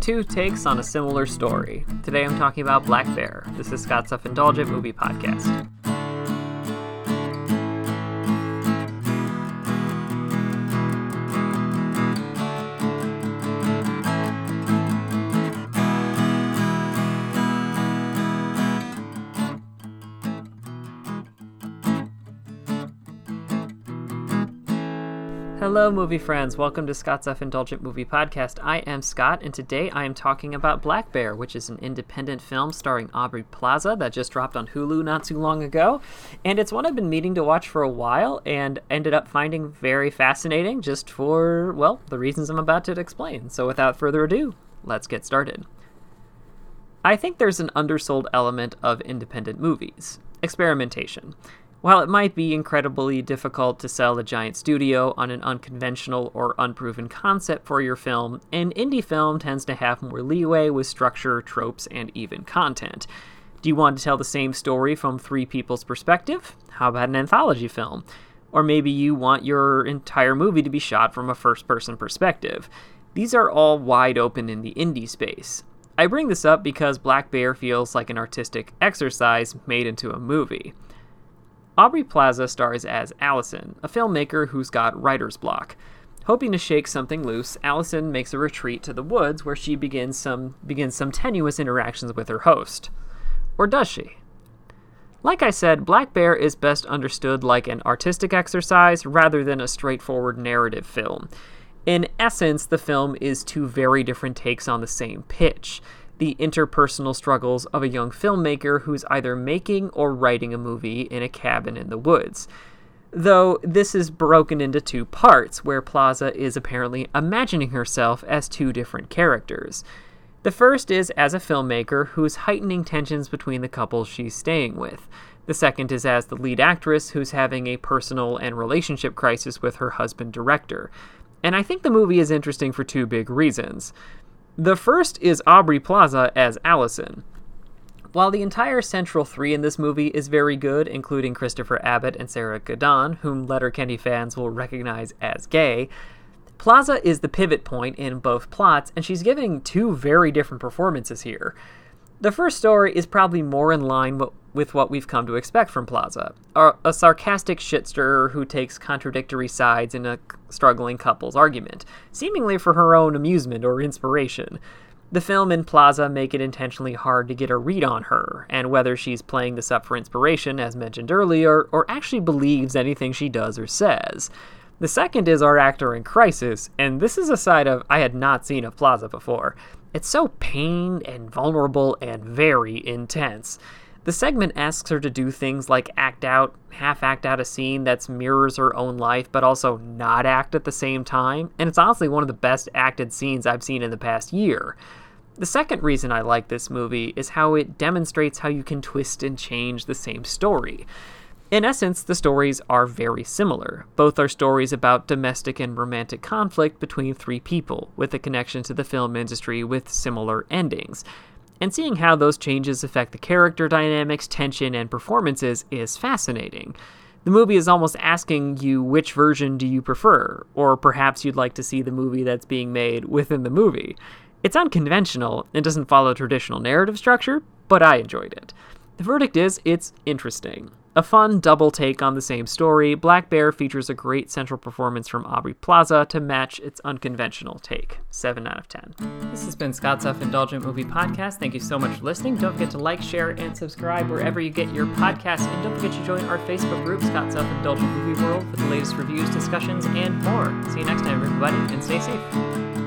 two takes on a similar story. Today I'm talking about Black Bear. This is Scott's Self Indulgent Movie Podcast. Hello, movie friends. Welcome to Scott's Self Indulgent Movie Podcast. I am Scott, and today I am talking about Black Bear, which is an independent film starring Aubrey Plaza that just dropped on Hulu not too long ago. And it's one I've been meaning to watch for a while and ended up finding very fascinating just for, well, the reasons I'm about to explain. So without further ado, let's get started. I think there's an undersold element of independent movies experimentation. While it might be incredibly difficult to sell a giant studio on an unconventional or unproven concept for your film, an indie film tends to have more leeway with structure, tropes, and even content. Do you want to tell the same story from three people's perspective? How about an anthology film? Or maybe you want your entire movie to be shot from a first person perspective. These are all wide open in the indie space. I bring this up because Black Bear feels like an artistic exercise made into a movie. Aubrey Plaza stars as Allison, a filmmaker who's got writer's block. Hoping to shake something loose, Allison makes a retreat to the woods where she begins some begins some tenuous interactions with her host. Or does she? Like I said, Black Bear is best understood like an artistic exercise rather than a straightforward narrative film. In essence, the film is two very different takes on the same pitch the interpersonal struggles of a young filmmaker who's either making or writing a movie in a cabin in the woods. Though this is broken into two parts, where Plaza is apparently imagining herself as two different characters. The first is as a filmmaker who's heightening tensions between the couple she's staying with. The second is as the lead actress who's having a personal and relationship crisis with her husband director. And I think the movie is interesting for two big reasons. The first is Aubrey Plaza as Allison. While the entire central three in this movie is very good, including Christopher Abbott and Sarah Gadon, whom Letterkenny fans will recognize as gay, Plaza is the pivot point in both plots, and she's giving two very different performances here. The first story is probably more in line with what we've come to expect from Plaza a, sarcastic shitster who takes contradictory sides in a struggling couple's argument, seemingly for her own amusement or inspiration. The film and Plaza make it intentionally hard to get a read on her, and whether she's playing this up for inspiration, as mentioned earlier, or actually believes anything she does or says. The second is our actor in crisis, and this is a side of I had not seen of Plaza before. It's so pained and vulnerable and very intense. The segment asks her to do things like act out, half act out a scene that mirrors her own life, but also not act at the same time, and it's honestly one of the best acted scenes I've seen in the past year. The second reason I like this movie is how it demonstrates how you can twist and change the same story. In essence, the stories are very similar. Both are stories about domestic and romantic conflict between three people, with a connection to the film industry with similar endings. And seeing how those changes affect the character dynamics, tension, and performances is fascinating. The movie is almost asking you which version do you prefer, or perhaps you'd like to see the movie that's being made within the movie. It's unconventional and doesn't follow traditional narrative structure, but I enjoyed it. The verdict is it's interesting. A fun double take on the same story, Black Bear features a great central performance from Aubrey Plaza to match its unconventional take. 7 out of 10. This has been Scott's Self Indulgent Movie Podcast. Thank you so much for listening. Don't forget to like, share, and subscribe wherever you get your podcasts. And don't forget to join our Facebook group, Scott's Self Indulgent Movie World, for the latest reviews, discussions, and more. See you next time, everybody, and stay safe.